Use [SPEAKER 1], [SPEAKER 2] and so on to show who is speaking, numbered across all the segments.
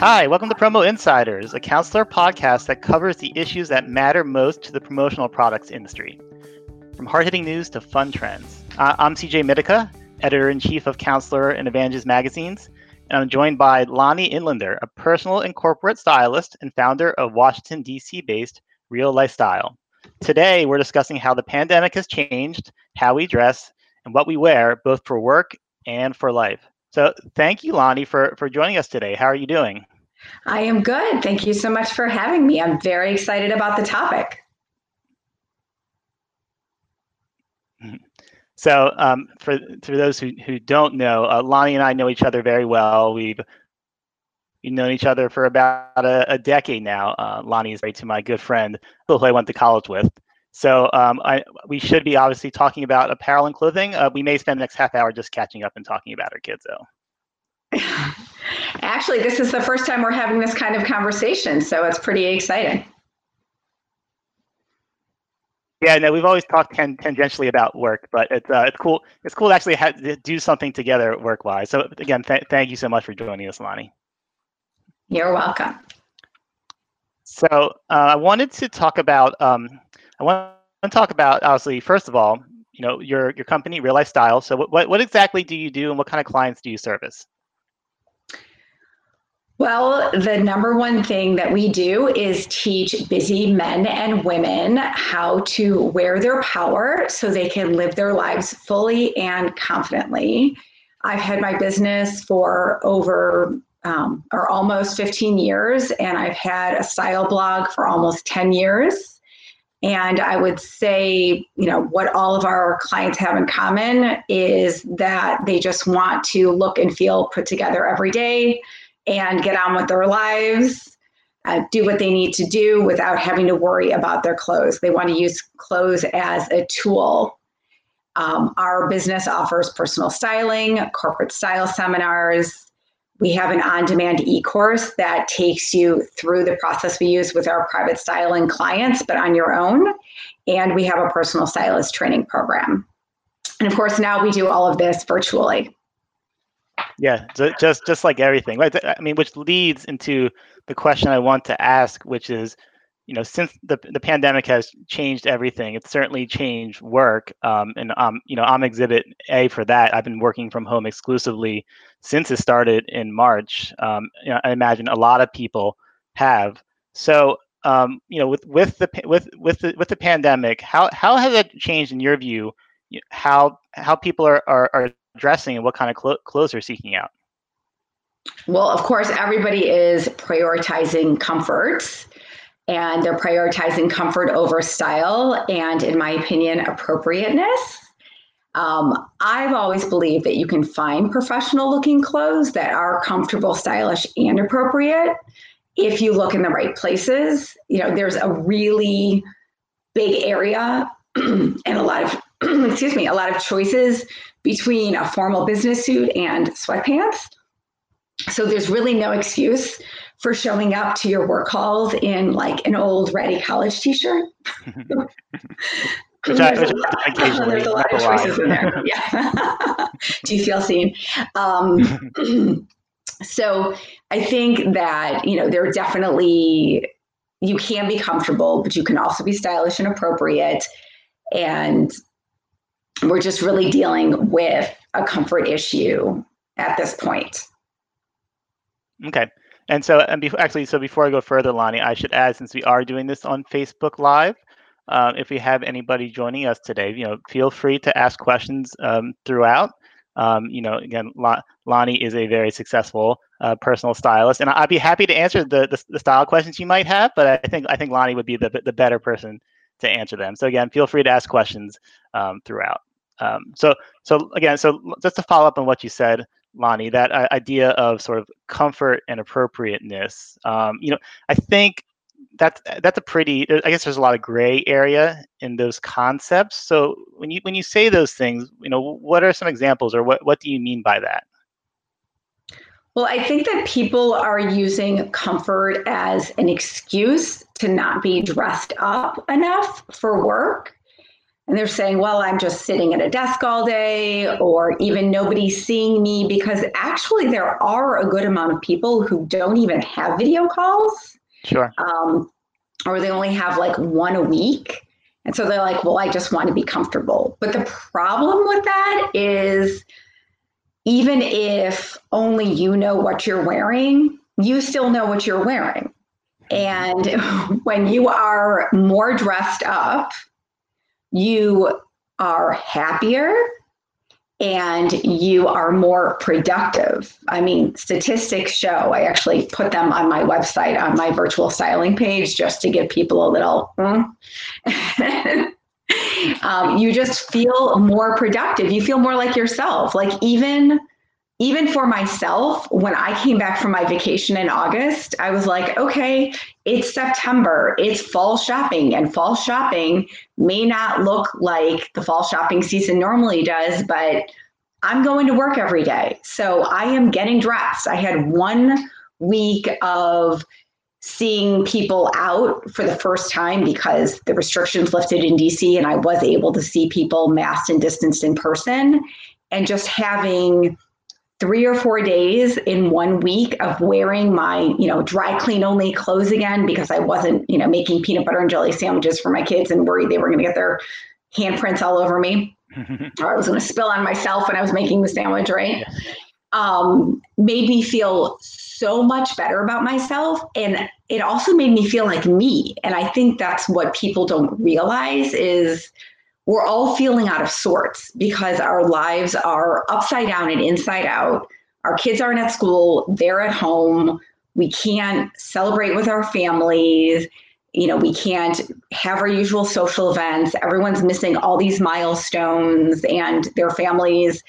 [SPEAKER 1] Hi, welcome to Promo Insiders, a counselor podcast that covers the issues that matter most to the promotional products industry. From hard hitting news to fun trends. Uh, I'm CJ Mittica, editor in chief of Counselor and Evangelist magazines, and I'm joined by Lonnie Inlander, a personal and corporate stylist and founder of Washington, D.C. based Real Lifestyle. Today, we're discussing how the pandemic has changed how we dress and what we wear, both for work and for life. So thank you, Lonnie, for, for joining us today. How are you doing?
[SPEAKER 2] I am good. Thank you so much for having me. I'm very excited about the topic.
[SPEAKER 1] So, um, for for those who, who don't know, uh, Lonnie and I know each other very well. We've we've known each other for about a, a decade now. Uh, Lonnie is married to my good friend who I went to college with. So um, I, we should be obviously talking about apparel and clothing. Uh, we may spend the next half hour just catching up and talking about our kids, though.
[SPEAKER 2] Actually, this is the first time we're having this kind of conversation, so it's pretty exciting.
[SPEAKER 1] Yeah, no, we've always talked ten- tangentially about work, but it's uh, it's cool. It's cool to actually do something together work-wise. So again, th- thank you so much for joining us, Lonnie.
[SPEAKER 2] You're welcome.
[SPEAKER 1] So uh, I wanted to talk about um, I want to talk about obviously first of all, you know, your your company, Real Lifestyle. So what what exactly do you do, and what kind of clients do you service?
[SPEAKER 2] Well, the number one thing that we do is teach busy men and women how to wear their power so they can live their lives fully and confidently. I've had my business for over um, or almost 15 years, and I've had a style blog for almost 10 years. And I would say, you know, what all of our clients have in common is that they just want to look and feel put together every day and get on with their lives, uh, do what they need to do without having to worry about their clothes. They want to use clothes as a tool. Um, our business offers personal styling, corporate style seminars, we have an on demand e course that takes you through the process we use with our private styling clients, but on your own. And we have a personal stylist training program. And of course, now we do all of this virtually.
[SPEAKER 1] Yeah, just just like everything, right? I mean, which leads into the question I want to ask, which is, you know, since the the pandemic has changed everything, it's certainly changed work. Um, and um, you know, I'm Exhibit A for that. I've been working from home exclusively since it started in March. Um, you know, I imagine a lot of people have. So, um, you know, with with the with with the with the pandemic, how how has that changed in your view? How how people are are, are dressing and what kind of cl- clothes they're seeking out?
[SPEAKER 2] Well, of course, everybody is prioritizing comfort and they're prioritizing comfort over style and, in my opinion, appropriateness. Um, I've always believed that you can find professional looking clothes that are comfortable, stylish, and appropriate if you look in the right places. You know, there's a really big area and a lot of, excuse me, a lot of choices between a formal business suit and sweatpants. So there's really no excuse for showing up to your work calls in like an old ready college t-shirt.
[SPEAKER 1] Which I, which I occasionally there's a lot of choices in there.
[SPEAKER 2] Yeah. Do you feel seen? Um, so I think that you know there are definitely you can be comfortable, but you can also be stylish and appropriate. And we're just really dealing with a comfort issue at this point.
[SPEAKER 1] Okay. And so, and be- actually, so before I go further, Lonnie, I should add, since we are doing this on Facebook Live, um, if we have anybody joining us today, you know, feel free to ask questions um, throughout. Um, you know, again, Lonnie is a very successful uh, personal stylist, and I'd be happy to answer the, the, the style questions you might have. But I think I think Lonnie would be the the better person to answer them. So again, feel free to ask questions um, throughout. Um, so so again, so just to follow up on what you said, Lonnie, that uh, idea of sort of comfort and appropriateness. Um, you know, I think that's that's a pretty. I guess there's a lot of gray area in those concepts. So when you when you say those things, you know, what are some examples, or what what do you mean by that?
[SPEAKER 2] Well, I think that people are using comfort as an excuse to not be dressed up enough for work. And they're saying, well, I'm just sitting at a desk all day, or even nobody's seeing me, because actually, there are a good amount of people who don't even have video calls.
[SPEAKER 1] Sure.
[SPEAKER 2] Um, or they only have like one a week. And so they're like, well, I just want to be comfortable. But the problem with that is even if only you know what you're wearing, you still know what you're wearing. And when you are more dressed up, you are happier and you are more productive. I mean, statistics show, I actually put them on my website, on my virtual styling page, just to give people a little, mm. um, you just feel more productive. You feel more like yourself. Like, even even for myself, when I came back from my vacation in August, I was like, okay, it's September, it's fall shopping, and fall shopping may not look like the fall shopping season normally does, but I'm going to work every day. So I am getting dressed. I had one week of seeing people out for the first time because the restrictions lifted in DC and I was able to see people masked and distanced in person and just having three or four days in one week of wearing my, you know, dry clean only clothes again because I wasn't, you know, making peanut butter and jelly sandwiches for my kids and worried they were going to get their handprints all over me or I was going to spill on myself when I was making the sandwich, right? Yeah. Um, made me feel so much better about myself. And it also made me feel like me. And I think that's what people don't realize is we're all feeling out of sorts because our lives are upside down and inside out. Our kids aren't at school, they're at home. We can't celebrate with our families. You know, we can't have our usual social events. Everyone's missing all these milestones and their families.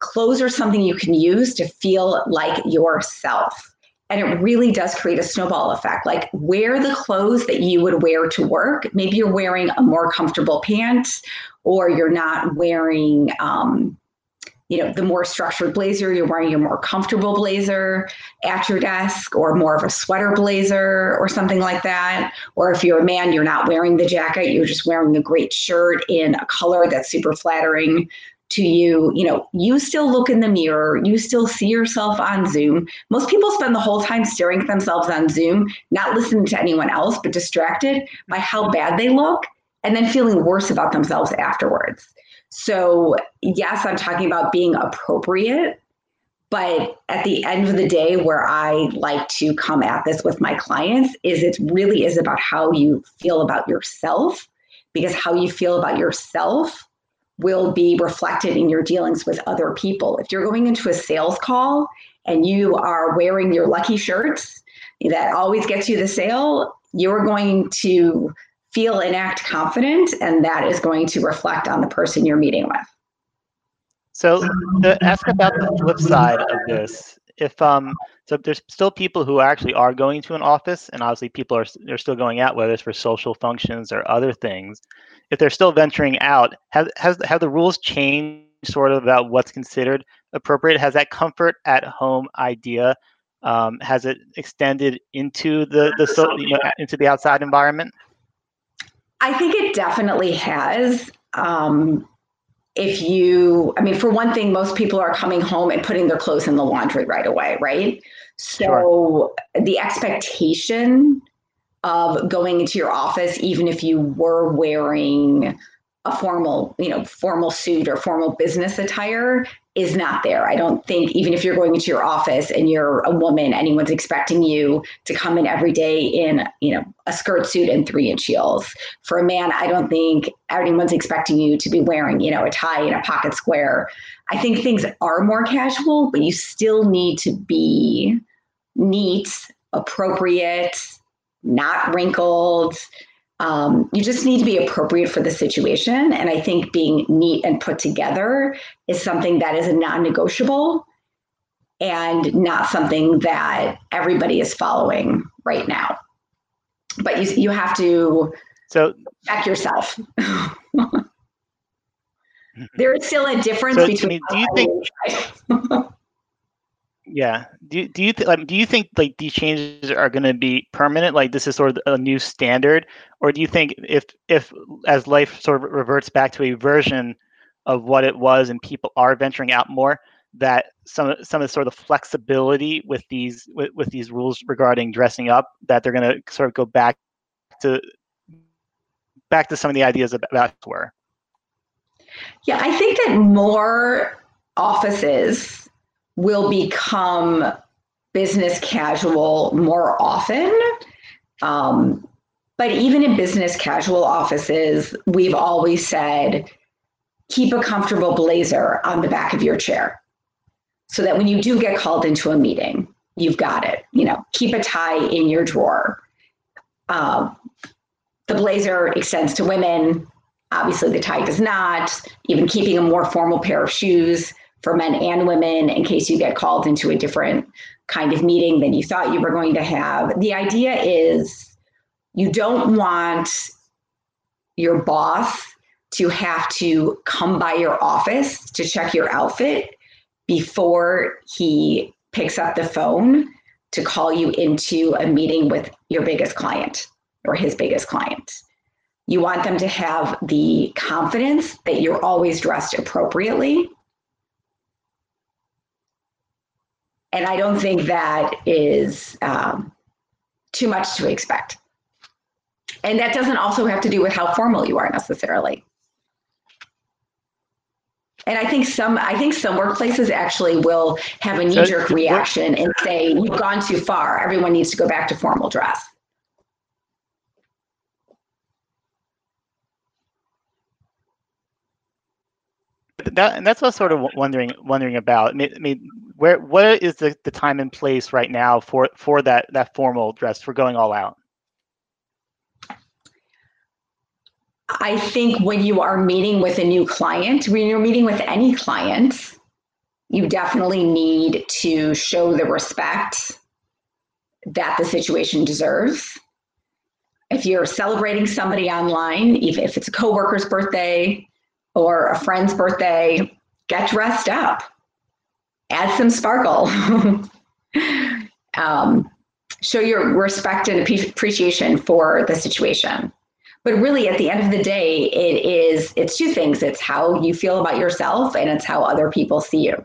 [SPEAKER 2] Clothes are something you can use to feel like yourself. And it really does create a snowball effect. Like wear the clothes that you would wear to work. Maybe you're wearing a more comfortable pants, or you're not wearing, um, you know, the more structured blazer. You're wearing your more comfortable blazer at your desk, or more of a sweater blazer, or something like that. Or if you're a man, you're not wearing the jacket. You're just wearing a great shirt in a color that's super flattering to you, you know, you still look in the mirror, you still see yourself on Zoom. Most people spend the whole time staring at themselves on Zoom, not listening to anyone else, but distracted by how bad they look and then feeling worse about themselves afterwards. So, yes, I'm talking about being appropriate, but at the end of the day, where I like to come at this with my clients is it really is about how you feel about yourself, because how you feel about yourself will be reflected in your dealings with other people. If you're going into a sales call and you are wearing your lucky shirts that always gets you the sale, you're going to feel and act confident, and that is going to reflect on the person you're meeting with.
[SPEAKER 1] So, to ask about the flip side of this, if um, so there's still people who actually are going to an office, and obviously people are they're still going out, whether it's for social functions or other things if they're still venturing out, has has have the rules changed sort of about what's considered appropriate? Has that comfort at home idea um, has it extended into the the so, you know, into the outside environment?
[SPEAKER 2] I think it definitely has. Um, if you, I mean, for one thing, most people are coming home and putting their clothes in the laundry right away, right? So sure. the expectation of going into your office, even if you were wearing a formal, you know, formal suit or formal business attire is not there. I don't think even if you're going into your office and you're a woman, anyone's expecting you to come in every day in, you know, a skirt suit and three inch heels. For a man, I don't think anyone's expecting you to be wearing, you know, a tie and a pocket square. I think things are more casual, but you still need to be neat, appropriate, not wrinkled. Um, you just need to be appropriate for the situation. And I think being neat and put together is something that is a non negotiable and not something that everybody is following right now. But you, you have to
[SPEAKER 1] so
[SPEAKER 2] check yourself. there is still a difference so, between.
[SPEAKER 1] do you think? Yeah. Do do you th- like, do you think like these changes are going to be permanent? Like this is sort of a new standard, or do you think if if as life sort of reverts back to a version of what it was and people are venturing out more, that some some of the sort of flexibility with these with, with these rules regarding dressing up, that they're going to sort of go back to back to some of the ideas about were.
[SPEAKER 2] Yeah, I think that more offices will become business casual more often. Um, but even in business casual offices, we've always said keep a comfortable blazer on the back of your chair so that when you do get called into a meeting, you've got it. You know, keep a tie in your drawer. Um, the blazer extends to women. Obviously, the tie does not. Even keeping a more formal pair of shoes for men and women in case you get called into a different kind of meeting than you thought you were going to have. The idea is you don't want your boss to have to come by your office to check your outfit before he picks up the phone to call you into a meeting with your biggest client or his biggest client. You want them to have the confidence that you're always dressed appropriately and I don't think that is um, too much to expect. And that doesn't also have to do with how formal you are necessarily. And I think some I think some workplaces actually will have a knee-jerk reaction and say, you've gone too far. Everyone needs to go back to formal dress.
[SPEAKER 1] That, and that's what I was sort of wondering wondering about. I mean, where what is the, the time and place right now for for that that formal dress for going all out?
[SPEAKER 2] I think when you are meeting with a new client, when you're meeting with any client, you definitely need to show the respect that the situation deserves. If you're celebrating somebody online, even if it's a coworker's birthday or a friend's birthday, get dressed up add some sparkle. um, show your respect and appreciation for the situation. But really, at the end of the day, it is it's two things. It's how you feel about yourself, and it's how other people see you.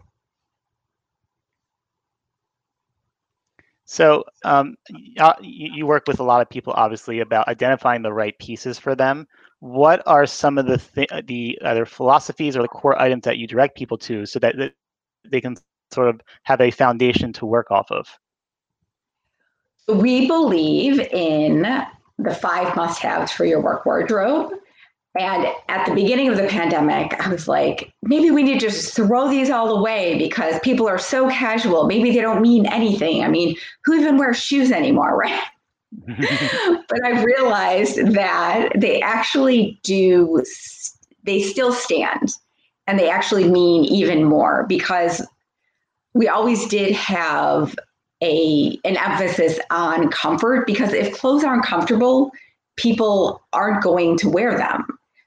[SPEAKER 1] So um, you work with a lot of people, obviously, about identifying the right pieces for them. What are some of the th- the either philosophies or the core items that you direct people to, so that they can sort of have a foundation to work off of?
[SPEAKER 2] We believe in the five must haves for your work wardrobe. And at the beginning of the pandemic, I was like, maybe we need to just throw these all away because people are so casual. Maybe they don't mean anything. I mean, who even wears shoes anymore, right? but I realized that they actually do, they still stand and they actually mean even more because we always did have a an emphasis on comfort because if clothes aren't comfortable, people aren't going to wear them.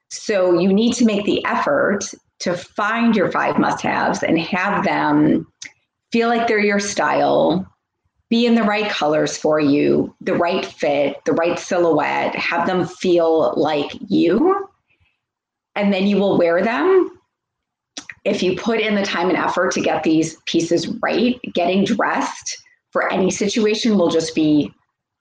[SPEAKER 2] So you need to make the effort to find your five must-haves and have them feel like they're your style, be in the right colors for you, the right fit, the right silhouette, have them feel like you. And then you will wear them if you put in the time and effort to get these pieces right, getting dressed for any situation will just be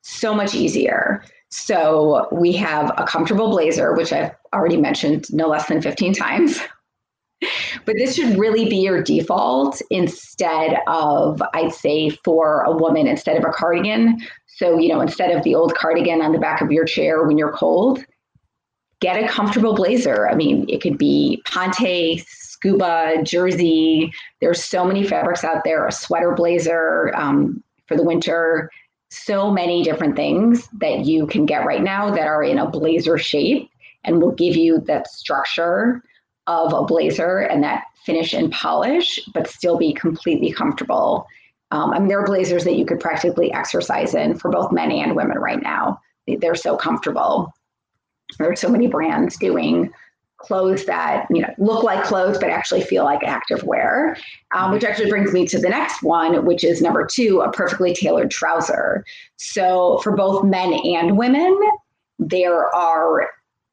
[SPEAKER 2] so much easier. So we have a comfortable blazer, which I've already mentioned no less than 15 times. but this should really be your default instead of, I'd say, for a woman, instead of a cardigan. So, you know, instead of the old cardigan on the back of your chair when you're cold, get a comfortable blazer. I mean, it could be Ponte, scuba, jersey. There's so many fabrics out there, a sweater blazer um, for the winter. So many different things that you can get right now that are in a blazer shape and will give you that structure of a blazer and that finish and polish, but still be completely comfortable. Um, I mean, there are blazers that you could practically exercise in for both men and women right now. They're so comfortable. There are so many brands doing clothes that you know look like clothes but actually feel like active wear um, which actually brings me to the next one which is number two a perfectly tailored trouser. So for both men and women there are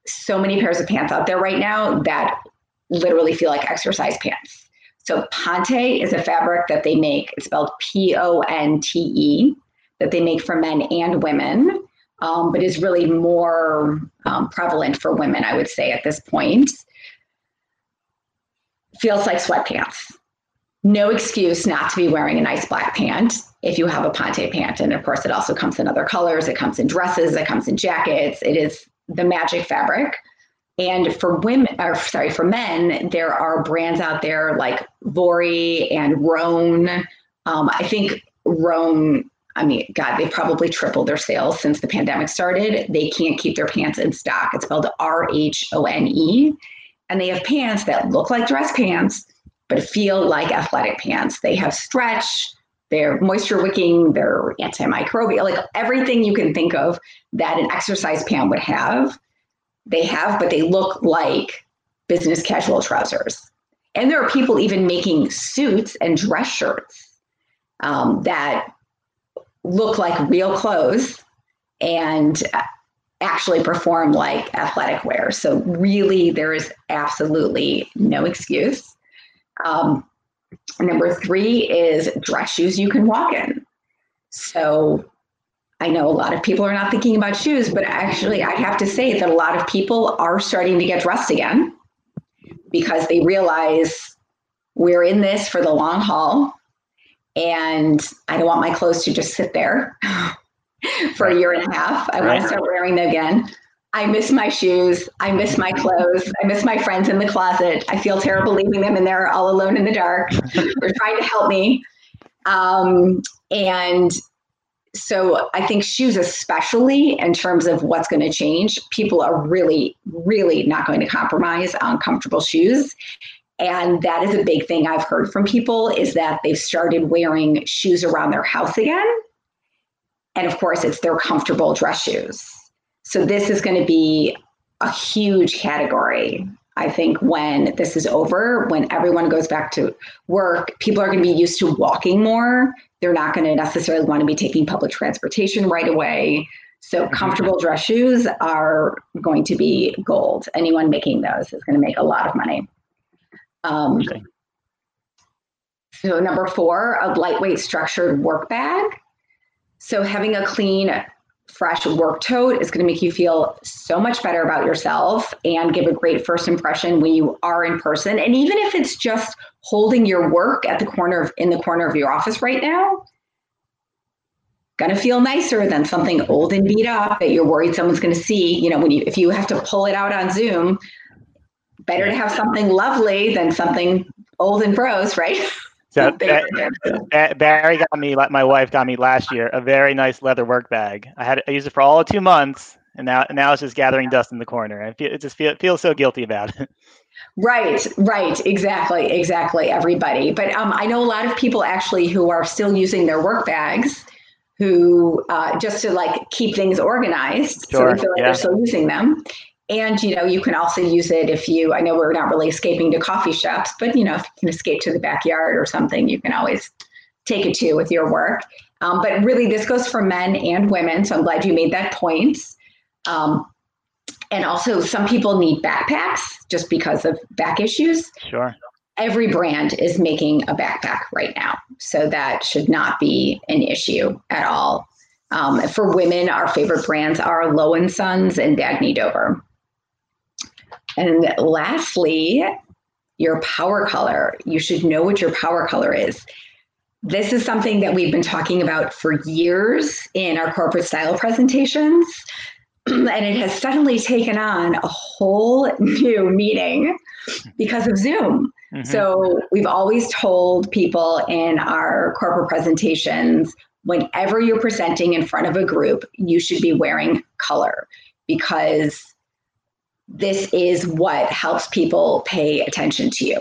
[SPEAKER 2] so many pairs of pants out there right now that literally feel like exercise pants. So ponte is a fabric that they make it's spelled p-o-n-t-e that they make for men and women um, but is really more um, prevalent for women, I would say, at this point. Feels like sweatpants. No excuse not to be wearing a nice black pant if you have a ponte pant. And of course, it also comes in other colors. It comes in dresses, it comes in jackets. It is the magic fabric. And for women, or sorry, for men, there are brands out there like Vuori and Rhone. Um, I think Rhone I mean, God, they probably tripled their sales since the pandemic started. They can't keep their pants in stock. It's spelled R H O N E. And they have pants that look like dress pants, but feel like athletic pants. They have stretch, they're moisture wicking, they're antimicrobial, like everything you can think of that an exercise pant would have. They have, but they look like business casual trousers. And there are people even making suits and dress shirts um, that look like real clothes and actually perform like athletic wear. So, really, there is absolutely no excuse. Um, number three is dress shoes you can walk in. So, I know a lot of people are not thinking about shoes, but actually, I have to say that a lot of people are starting to get dressed again because they realize we're in this for the long haul and I don't want my clothes to just sit there for a year and a half. I right. want to start wearing them again. I miss my shoes. I miss my clothes. I miss my friends in the closet. I feel terrible leaving them in there all alone in the dark. They're trying to help me. Um, and so I think shoes, especially in terms of what's going to change, people are really, really not going to compromise on comfortable shoes. And that is a big thing I've heard from people is that they've started wearing shoes around their house again. And of course, it's their comfortable dress shoes. So this is going to be a huge category. I think when this is over, when everyone goes back to work, people are going to be used to walking more. They're not going to necessarily want to be taking public transportation right away. So mm-hmm. comfortable dress shoes are going to be gold. Anyone making those is going to make a lot of money. Um, okay. So number four, a lightweight structured work bag. So having a clean, fresh work tote is going to make you feel so much better about yourself and give a great first impression when you are in person. And even if it's just holding your work at the corner of in the corner of your office right now, gonna feel nicer than something old and beat up that you're worried someone's gonna see. You know, when you if you have to pull it out on Zoom, better to have something lovely than something old and gross, right?
[SPEAKER 1] So Barry got me, like my wife got me last year, a very nice leather work bag. I had I used it for all of two months, and now now it's just gathering dust in the corner. I feel it just feel feel so guilty about it.
[SPEAKER 2] Right, right, exactly, exactly. Everybody, but um, I know a lot of people actually who are still using their work bags, who uh, just to like keep things organized, sure, so they feel like yeah. they're still using them. And you know, you can also use it if you. I know we're not really escaping to coffee shops, but you know, if you can escape to the backyard or something, you can always take it to with your work. Um, but really, this goes for men and women. So I'm glad you made that point. Um, and also, some people need backpacks just because of back issues.
[SPEAKER 1] Sure.
[SPEAKER 2] Every brand is making a backpack right now, so that should not be an issue at all. Um, for women, our favorite brands are Lo and Sons and Dagne Dover. And lastly, your power color. You should know what your power color is. This is something that we've been talking about for years in our corporate style presentations. and it has suddenly taken on a whole new meaning because of Zoom. Mm-hmm. So we've always told people in our corporate presentations whenever you're presenting in front of a group, you should be wearing color because this is what helps people pay attention to you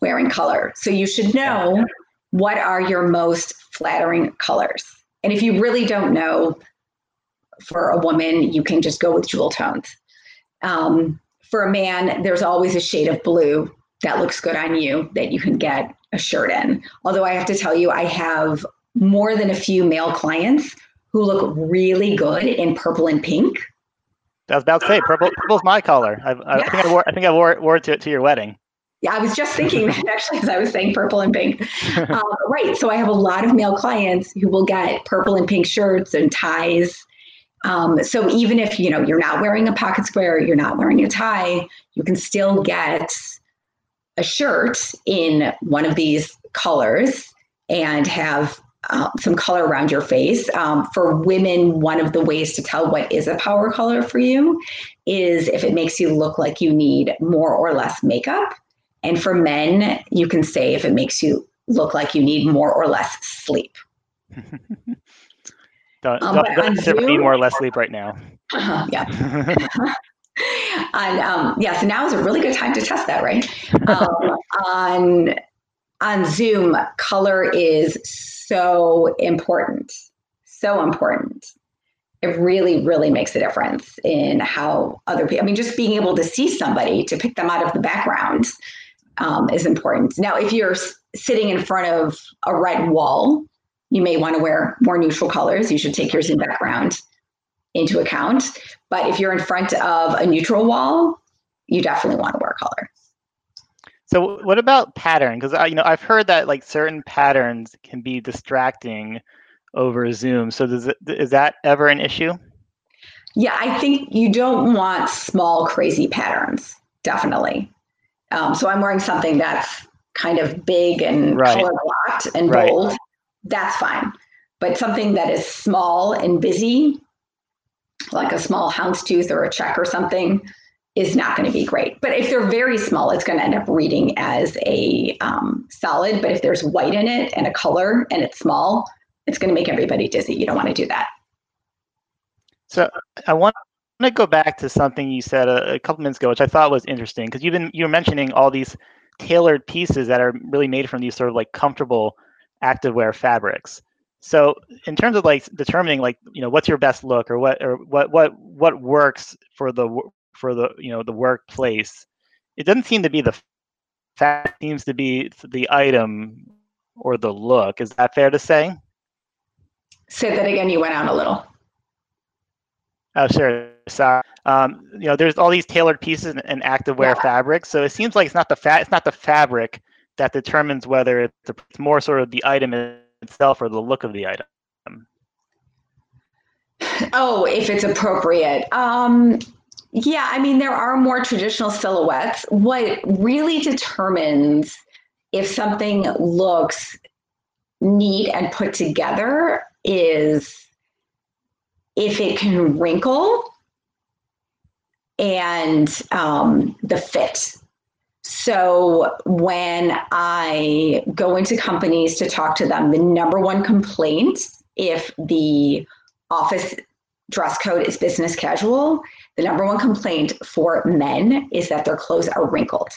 [SPEAKER 2] wearing color. So you should know what are your most flattering colors. And if you really don't know, for a woman, you can just go with jewel tones. Um, for a man, there's always a shade of blue that looks good on you that you can get a shirt in. Although I have to tell you, I have more than a few male clients who look really good in purple and pink.
[SPEAKER 1] I was about to say purple. Purple's my color. I, I yeah. think I wore. I think I wore, wore it to, to your wedding.
[SPEAKER 2] Yeah, I was just thinking that actually as I was saying purple and pink. um, right. So I have a lot of male clients who will get purple and pink shirts and ties. Um, so even if you know you're not wearing a pocket square, you're not wearing a tie, you can still get a shirt in one of these colors and have uh, some color around your face. Um, for women, one of the ways to tell what is a power color for you is if it makes you look like you need more or less makeup. And for men, you can say if it makes you look like you need more or less sleep.
[SPEAKER 1] don't um, don't, need more or less sleep right now.
[SPEAKER 2] Uh, yeah. and um, yeah, so now is a really good time to test that, right? Um, on on Zoom, color is so important, so important. It really, really makes a difference in how other people. I mean, just being able to see somebody to pick them out of the background um, is important. Now, if you're sitting in front of a red wall, you may want to wear more neutral colors. You should take your Zoom background into account. But if you're in front of a neutral wall, you definitely want to wear color.
[SPEAKER 1] So what about pattern? Because you know I've heard that like certain patterns can be distracting over Zoom. So does it, is that ever an issue?
[SPEAKER 2] Yeah, I think you don't want small crazy patterns. Definitely. Um, so I'm wearing something that's kind of big and right. color blocked and right. bold. That's fine. But something that is small and busy, like a small houndstooth or a check or something, is not going to be great. But if they're very small, it's going to end up reading as a um, solid. But if there's white in it and a color and it's small, it's going to make everybody dizzy. You don't want to do that.
[SPEAKER 1] So I want to go back to something you said a, a couple minutes ago, which I thought was interesting because you've been you were mentioning all these tailored pieces that are really made from these sort of like comfortable activewear fabrics. So in terms of like determining like you know what's your best look or what or what what what works for the for the you know the workplace, it doesn't seem to be the fact seems to be the item or the look. Is that fair to say?
[SPEAKER 2] Say that again. You went out a little.
[SPEAKER 1] Oh, sure. Sorry. Um, you know, there's all these tailored pieces and activewear yeah. fabrics. So it seems like it's not the fat, it's not the fabric that determines whether it's, a, it's more sort of the item itself or the look of the item.
[SPEAKER 2] Oh, if it's appropriate. Um, yeah, I mean, there are more traditional silhouettes. What really determines if something looks neat and put together is if it can wrinkle and um, the fit. So when I go into companies to talk to them, the number one complaint, if the office dress code is business casual, the number one complaint for men is that their clothes are wrinkled.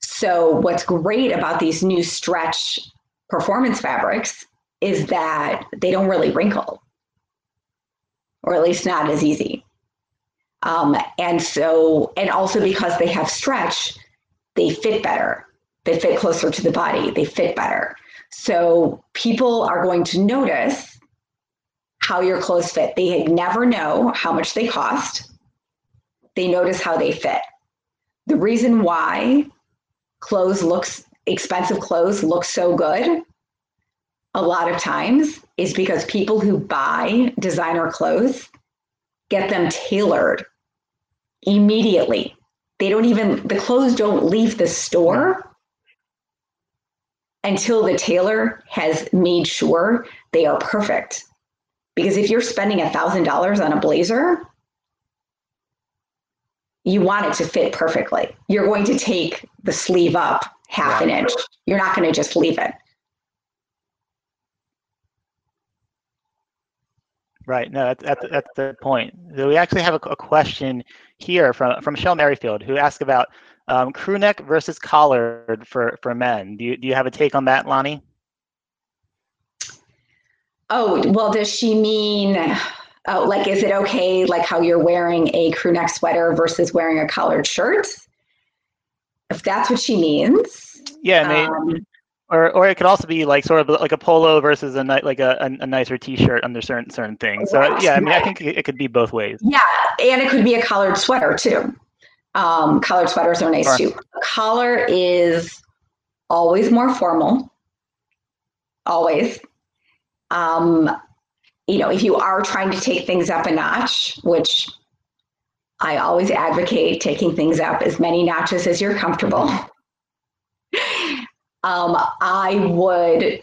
[SPEAKER 2] So, what's great about these new stretch performance fabrics is that they don't really wrinkle, or at least not as easy. Um, and so, and also because they have stretch, they fit better. They fit closer to the body, they fit better. So, people are going to notice how your clothes fit. They never know how much they cost. They notice how they fit. The reason why clothes looks expensive clothes look so good a lot of times is because people who buy designer clothes get them tailored immediately. They don't even the clothes don't leave the store until the tailor has made sure they are perfect because if you're spending a thousand dollars on a blazer, you want it to fit perfectly. You're going to take the sleeve up half an inch. You're not going to just leave it.
[SPEAKER 1] Right. No, that's, that's, that's the point. So we actually have a, a, question here from from Michelle Merrifield who asked about um, crew neck versus collared for for men. Do you do you have a take on that, Lonnie?
[SPEAKER 2] Oh, well, does she mean uh, like is it okay like how you're wearing a crew neck sweater versus wearing a collared shirt? If that's what she means.
[SPEAKER 1] Yeah um, or or it could also be like sort of like a polo versus a like a, a, nicer t-shirt under certain certain things. So yeah i mean i think it could be both ways.
[SPEAKER 2] Yeah and it could be a collared sweater too. Um, collared sweaters are nice sure. too. A collar is always more formal. Always um, you know, if you are trying to take things up a notch, which I always advocate taking things up as many notches as you're comfortable. um, I would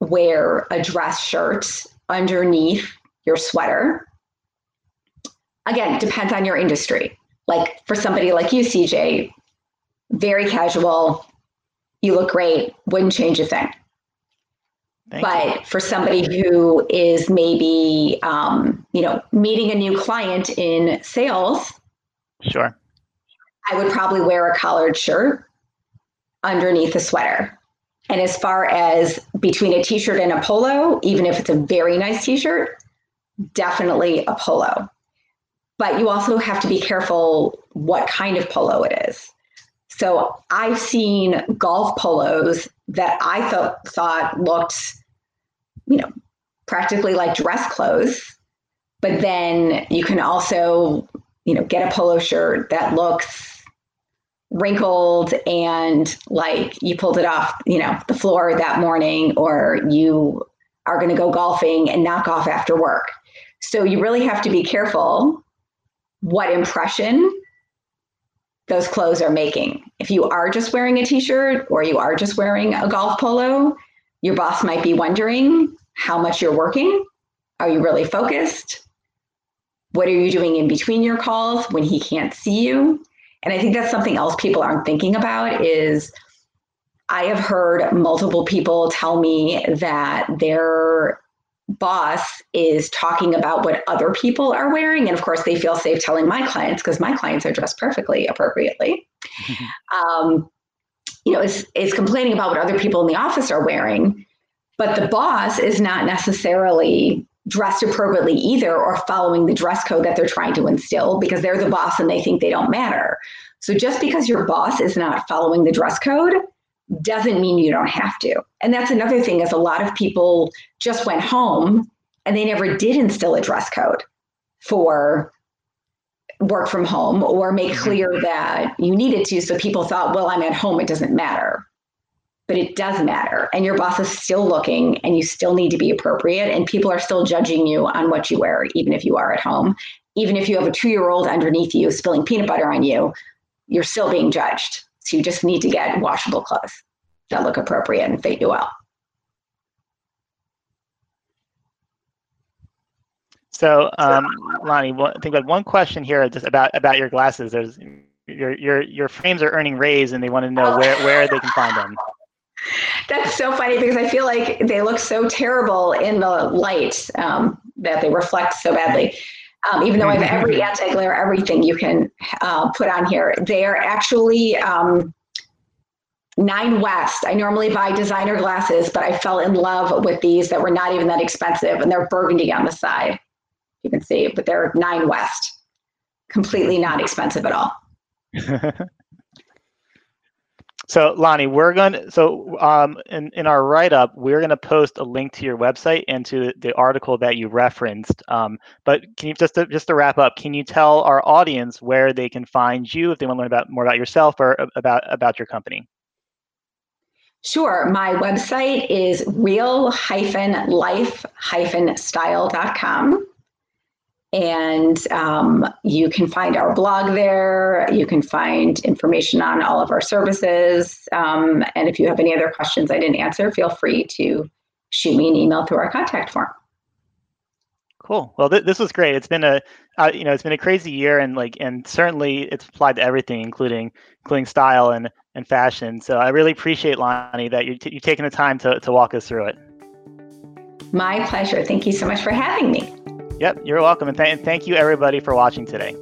[SPEAKER 2] wear a dress shirt underneath your sweater. Again, depends on your industry. Like for somebody like you, CJ, very casual, you look great, wouldn't change a thing. Thank but you. for somebody who is maybe, um, you know, meeting a new client in sales,
[SPEAKER 1] sure,
[SPEAKER 2] I would probably wear a collared shirt underneath a sweater. And as far as between a t-shirt and a polo, even if it's a very nice t-shirt, definitely a polo. But you also have to be careful what kind of polo it is. So I've seen golf polos that I thought thought looked you know, practically like dress clothes. But then you can also, you know, get a polo shirt that looks wrinkled and like you pulled it off, you know, the floor that morning, or you are going to go golfing and knock off after work. So you really have to be careful what impression those clothes are making. If you are just wearing a t shirt or you are just wearing a golf polo, your boss might be wondering how much you're working. Are you really focused? What are you doing in between your calls when he can't see you? And I think that's something else people aren't thinking about is I have heard multiple people tell me that their boss is talking about what other people are wearing. And of course, they feel safe telling my clients because my clients are dressed perfectly appropriately. um, you know, is, is complaining about what other people in the office are wearing. But the boss is not necessarily dressed appropriately either or following the dress code that they're trying to instill because they're the boss and they think they don't matter. So just because your boss is not following the dress code doesn't mean you don't have to. And that's another thing is a lot of people just went home and they never did instill a dress code for work from home or make mm-hmm. clear that you needed to so people thought well I'm at home it doesn't matter but it does matter. And your boss is still looking and you still need to be appropriate. And people are still judging you on what you wear, even if you are at home. Even if you have a two year old underneath you spilling peanut butter on you, you're still being judged. So you just need to get washable clothes that look appropriate and fit you well.
[SPEAKER 1] So, um, Lonnie, I think like one question here just about about your glasses. There's your your your frames are earning rays, and they want to know where where they can find them.
[SPEAKER 2] That's so funny because I feel like they look so terrible in the light um, that they reflect so badly. Um, even though I have every anti-glare, everything you can uh, put on here, they are actually um, Nine West. I normally buy designer glasses, but I fell in love with these that were not even that expensive, and they're burgundy on the side. You can see, but they're Nine West, completely not expensive at all.
[SPEAKER 1] So Lonnie, we're going to, so um, in, in our write-up, we're going to post a link to your website and to the article that you referenced. Um, but can you, just to, just to wrap up, can you tell our audience where they can find you if they want to learn about more about yourself or about, about your company?
[SPEAKER 2] Sure. My website is real-life-style.com. And um, you can find our blog there. You can find information on all of our services. Um, and if you have any other questions I didn't answer, feel free to shoot me an email through our contact form.
[SPEAKER 1] Cool. Well, th- this was great. It's been a, uh, you know, it's been a crazy year, and like, and certainly it's applied to everything, including, including style and and fashion. So I really appreciate Lonnie that you t- you taking the time to to walk us through it.
[SPEAKER 2] My pleasure. Thank you so much for having me.
[SPEAKER 1] Yep, you're welcome. And, th- and thank you, everybody, for watching today.